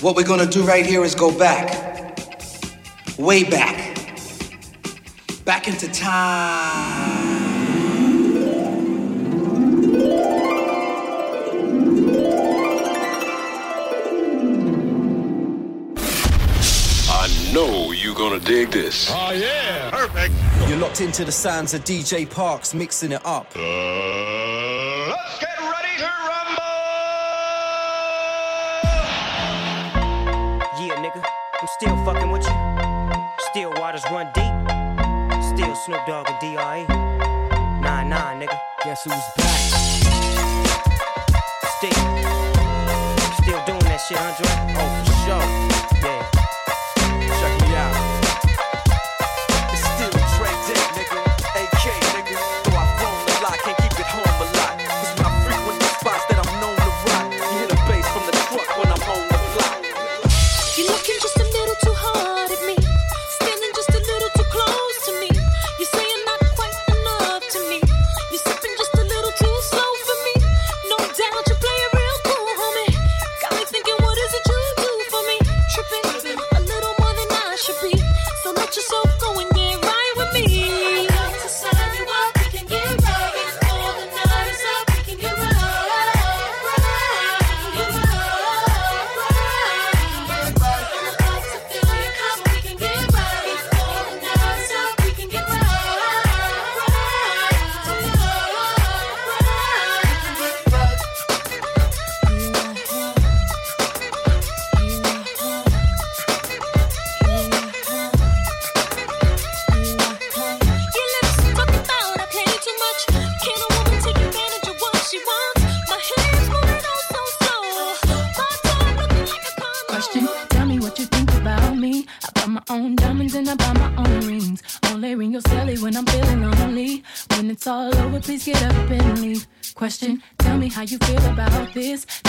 What we're gonna do right here is go back, way back, back into time. know you're gonna dig this. Oh, yeah. Perfect. You're locked into the sounds of DJ Parks mixing it up. Uh... Still Snoop Dogg and D.R.E. Nah, nah, nigga. Guess who's back? Still, still doing that shit, Andre.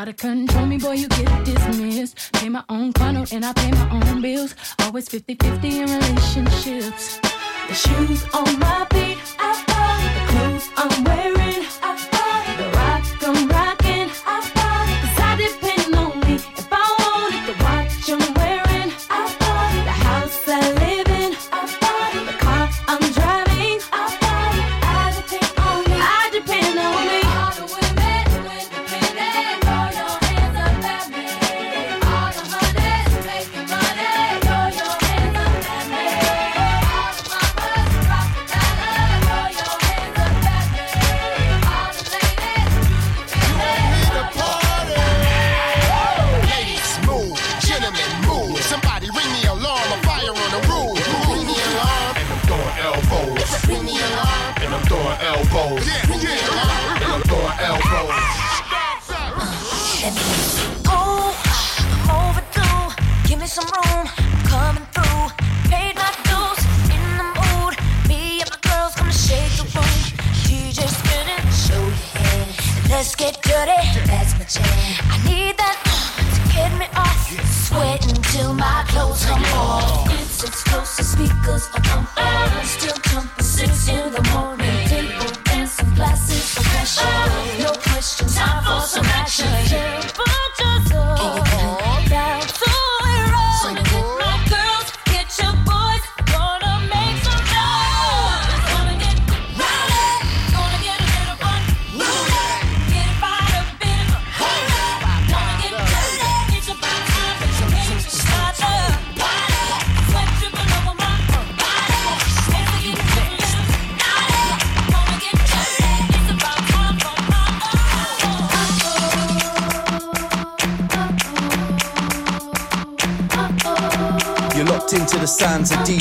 Try to control me, boy, you get dismissed. Pay my own condo and I pay my own bills. Always 50 50 in relationships. The shoes on my feet, I follow the clothes I'm wearing. I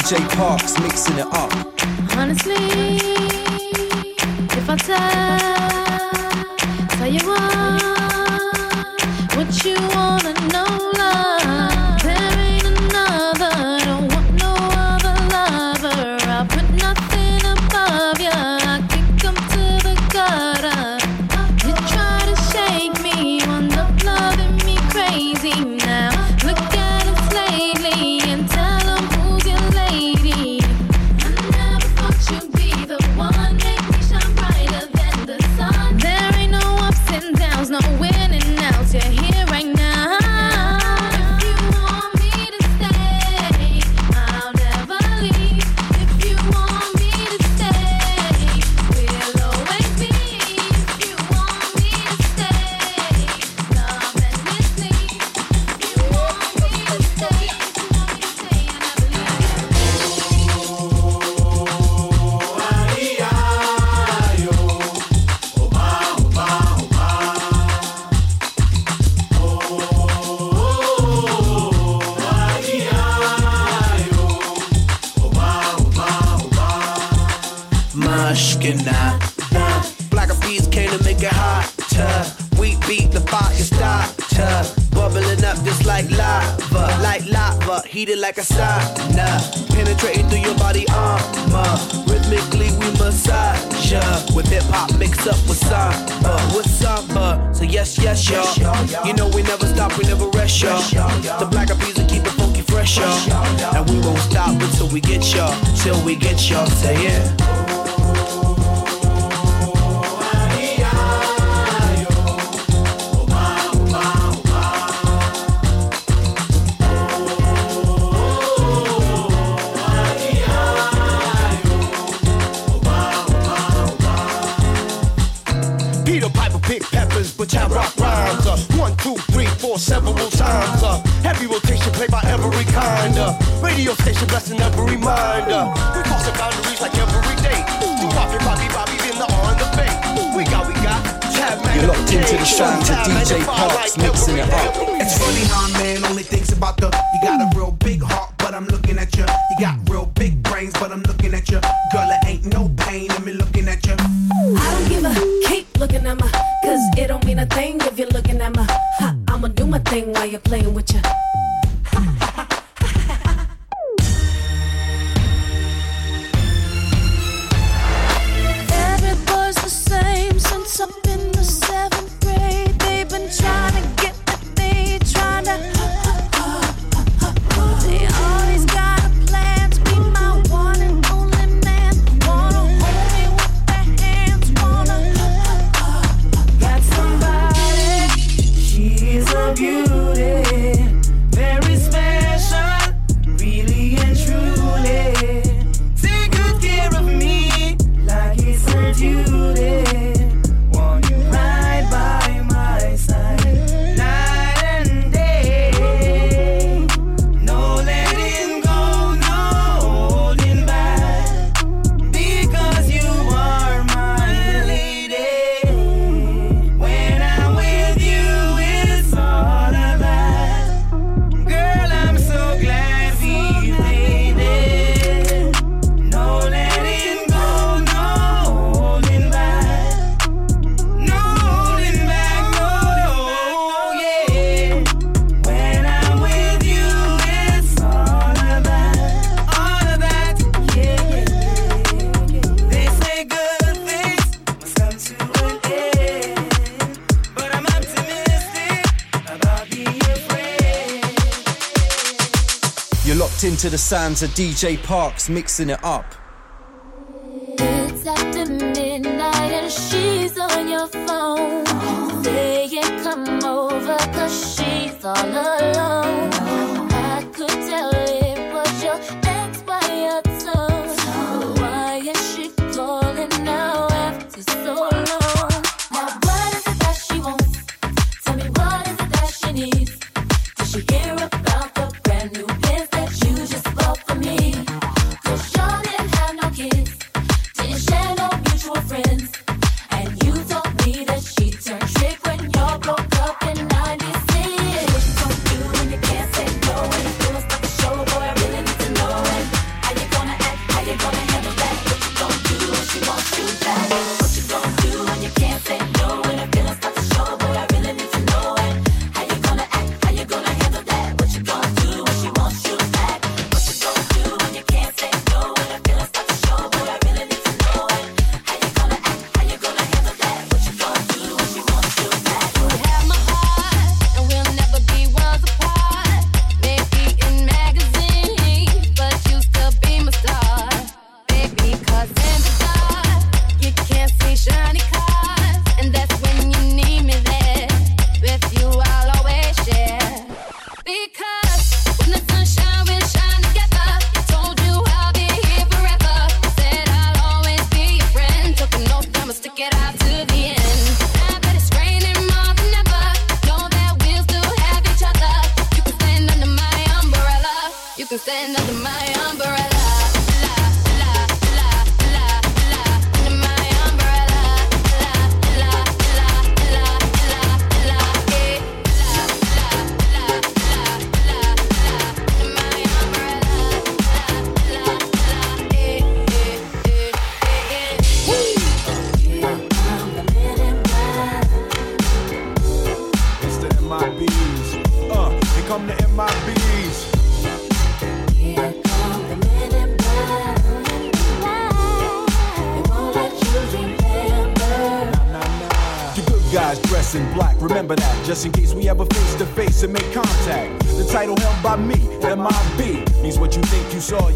Jay Parks mixing it up. a sauna, penetrating through your body uh, armor. Rhythmically we massage ya with hip hop mixed up with samba, uh, with samba. Uh. So yes, yes, y'all. You know we never stop, we never rest, y'all. The black bees will keep it funky fresh, y'all. And we won't stop until we get y'all, till we get y'all. Say it. Yeah. I rock rhymes. Uh, one, two, three, four, several times. Uh, heavy rotation played by every kind. Uh, radio station blessing every mind. Uh, we the boundaries like every day. In the on the. We got, we got. You're locked into the sounds to DJ Parks mixing it up. It's funny how man only thinks about the to the sounds of DJ Parks mixing it up. It's after midnight and she's on your phone. Come over cause she's all alone.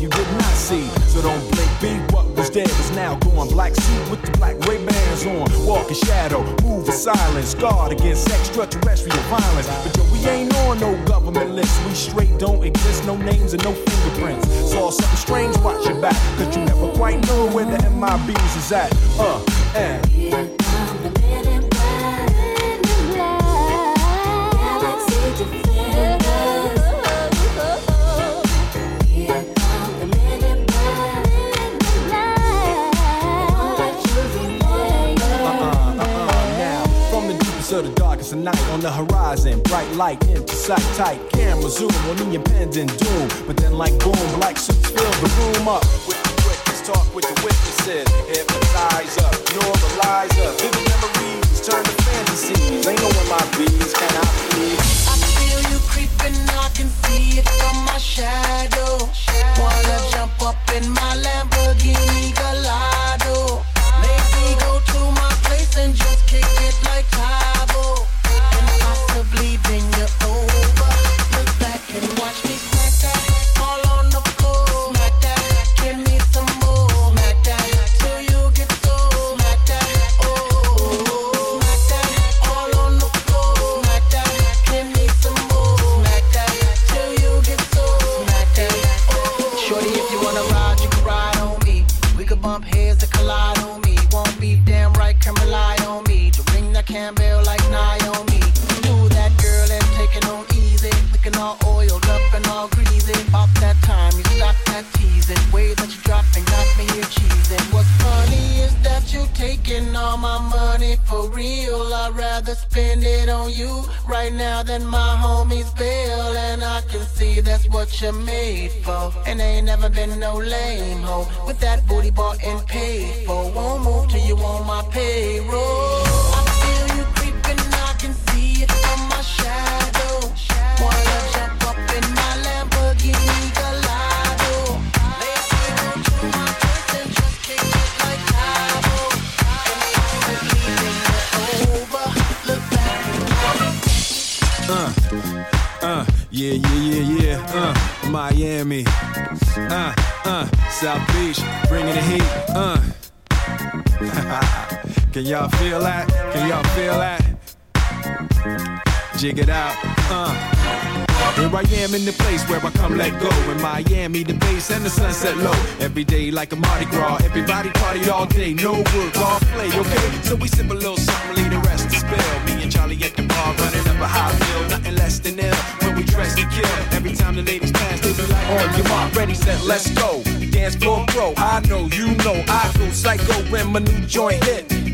You did not see. So don't blink, be what was dead is now gone. Black suit with the black Ray Bans on, walk in shadow, move in silence, guard against extraterrestrial violence. But yo, we ain't on no government list, we straight don't exist, no names and no fingerprints. Saw something strange, watch your back, cause you never quite know where the MIBs is at. Uh, and. From the darkest of night on the horizon, bright light into sight tight. Camera zoom on the impending doom. But then, like boom, black suits fill the room up. With the witness, talk with the witnesses. Hypnotizer, normalizer. Vivid memories turn to fantasies. Ain't no one my bees, can I please? I feel you creeping, I can see it from my shadow. Wanna jump up in my Lamborghini right than my homies bill. And I can see that's what you're made for. And ain't never been no lame hoe. With that booty bought and paid for. Won't move till you on my payroll. South Beach, bringing the heat. Uh. Can y'all feel that? Can y'all feel that? Jig it out. Uh. Here I am in the place where I come let go. In Miami, the base and the sunset low. Every day like a Mardi Gras. Everybody party all day. No work, all play, okay? So we sip a little something, leave the rest to spill. Me and Charlie at the bar running up a high bill. Nothing less than ill. When we dress to kill. Time the ladies pass, they be like, oh, on your mark, ready, set, let's go. Dance floor pro. I know, you know, I go psycho when my new joint hit.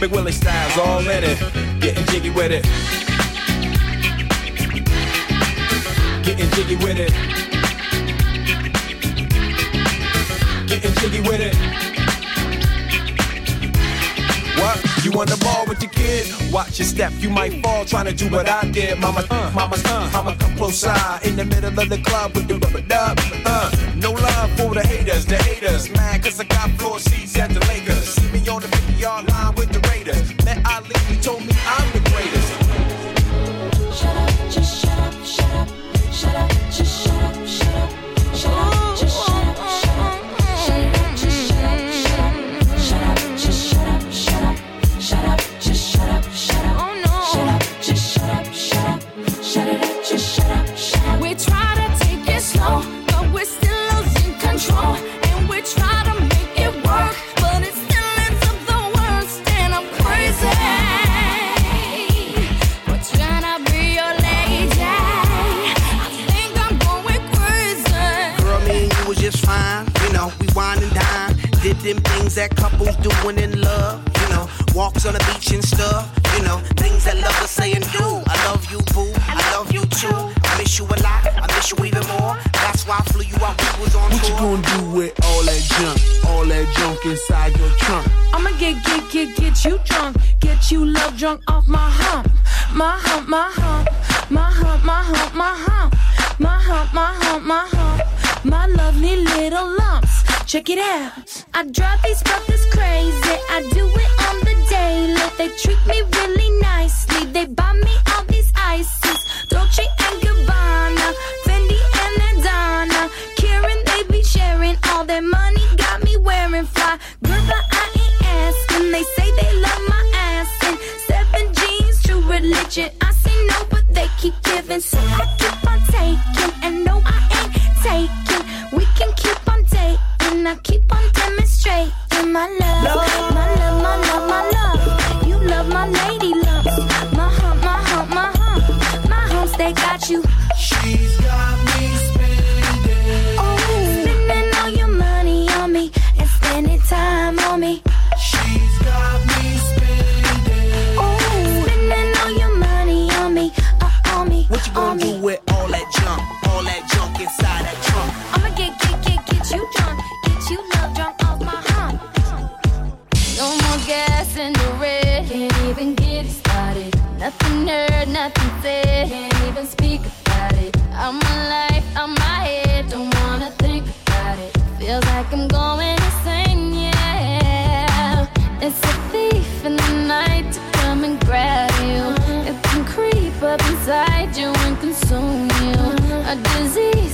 Big Willie styles all in it. Getting jiggy with it. Getting jiggy with it. Getting jiggy with it. What? You on the ball with your kid? Watch your step, you might fall trying to do what I did. Mama, uh, mama, uh, mama, come close side in the middle of the club with the rubber dub. Uh, no love for the haters, the haters. Mad cause I got floor seats at the Lakers. See me on the 50 yard line with the Raiders. Met Ali, he told me I'm the greatest. Shut up, just shut up, shut up, shut up, just shut up, things that couples doing in love. You know, walks on the beach and stuff. You know, things that lovers say and do. I love you, boo. I love you too. I miss you a lot. I miss you even more. That's why I flew you out. We was on What you gonna do with all that junk? All that junk inside your trunk? I'ma get, get, get, get you drunk. Get you love drunk off my hump. My hump, my hump. My hump, my hump, my hump. My hump, my hump, my hump. My lovely little lumps. Check it out. I drive these brothers crazy. I do it on the daily. They treat me really nicely. They buy me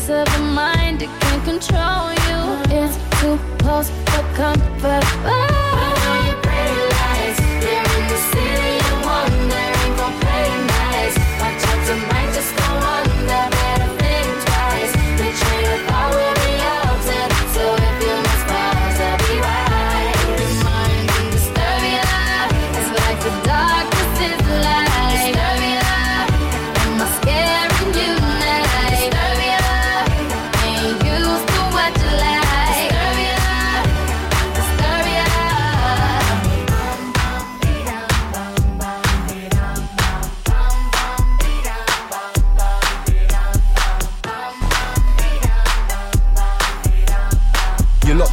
of the mind, it can control you. It's too close for comfort. Oh.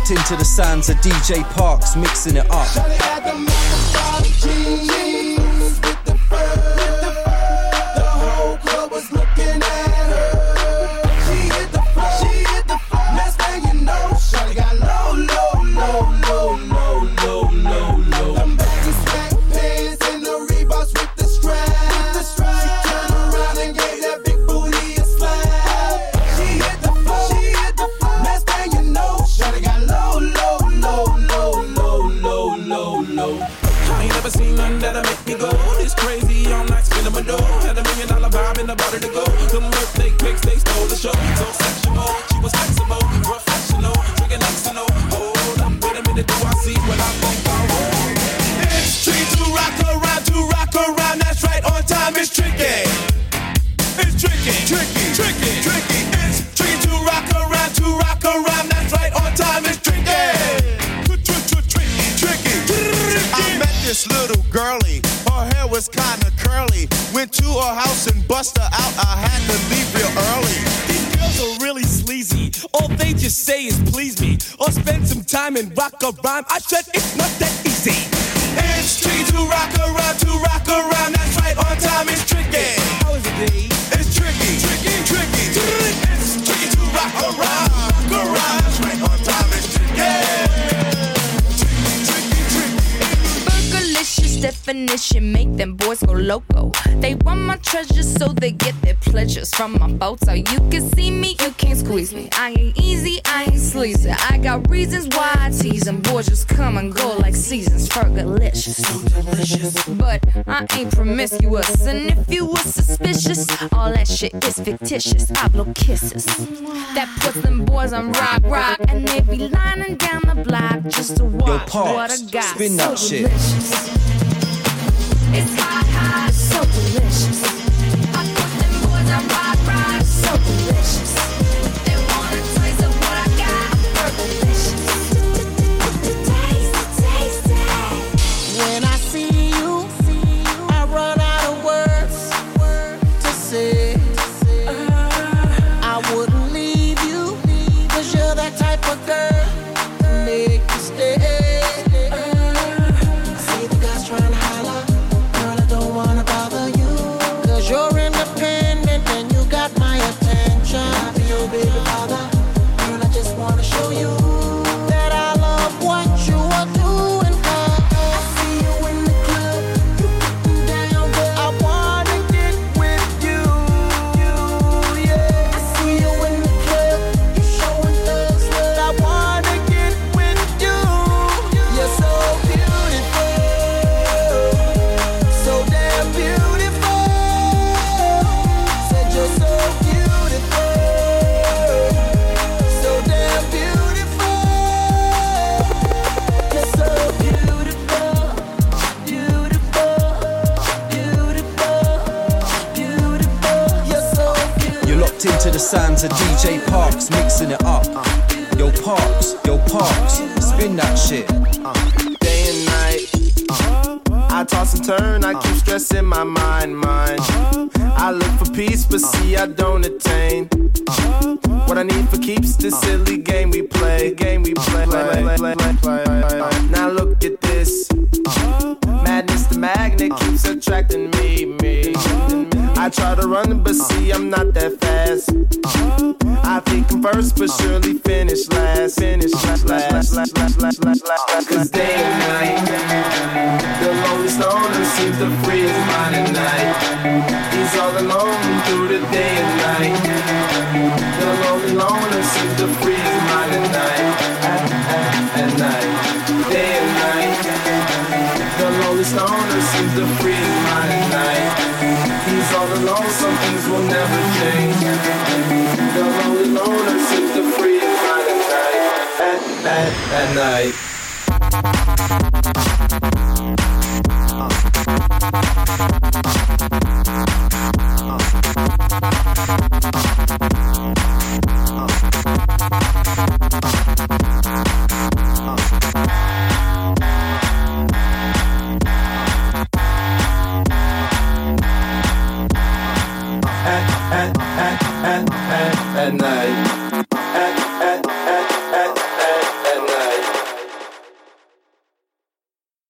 Into the sounds of DJ Parks mixing it up. Vibe in the to go. Them birthday pics, they stole the show. So sexual, house and bust her out. I had to leave real early. These girls are really sleazy. All they just say is please me. Or spend some time and rock a rhyme. I said it's not that easy. It's tricky to rock around, to rock around. That's right, on time. It's tricky. How is it, definition make them boys go loco. They want my treasures so they get their pleasures from my boat. So you can see me, you can't squeeze me. I ain't easy, I ain't sleazy. I got reasons why I tease them. Boys just come and go like seasons. Fergalicious. But I ain't promiscuous. And if you were suspicious, all that shit is fictitious. I blow kisses. That puts them boys on rock, rock. And they be lining down the block just to watch what I Parks, got. spin so that shit. delicious. It's hot, hot, so Spin that shit. Uh, day and night. Uh, I toss and turn, I keep stressing my mind, mind. I look for peace, but see I don't attain. Uh, what I need for keeps this silly game we play, game we play. play, play, play. Now look at this. Madness, the magnet keeps attracting me, me. I try to run, but see I'm not that fast. I think I'm first, but surely finish last. Finish last, last, last, last, last, last, last. Cause day and night, the lonely stoner seems to free his mind at night. He's all alone through the day and night. The lonely loner seems to free his mind at night. At, at, at night, day and night. Lonely stoner seems to free his mind at night. He's all alone, some things will never change. The lonely loner seems to free his mind at night. At, at, at night.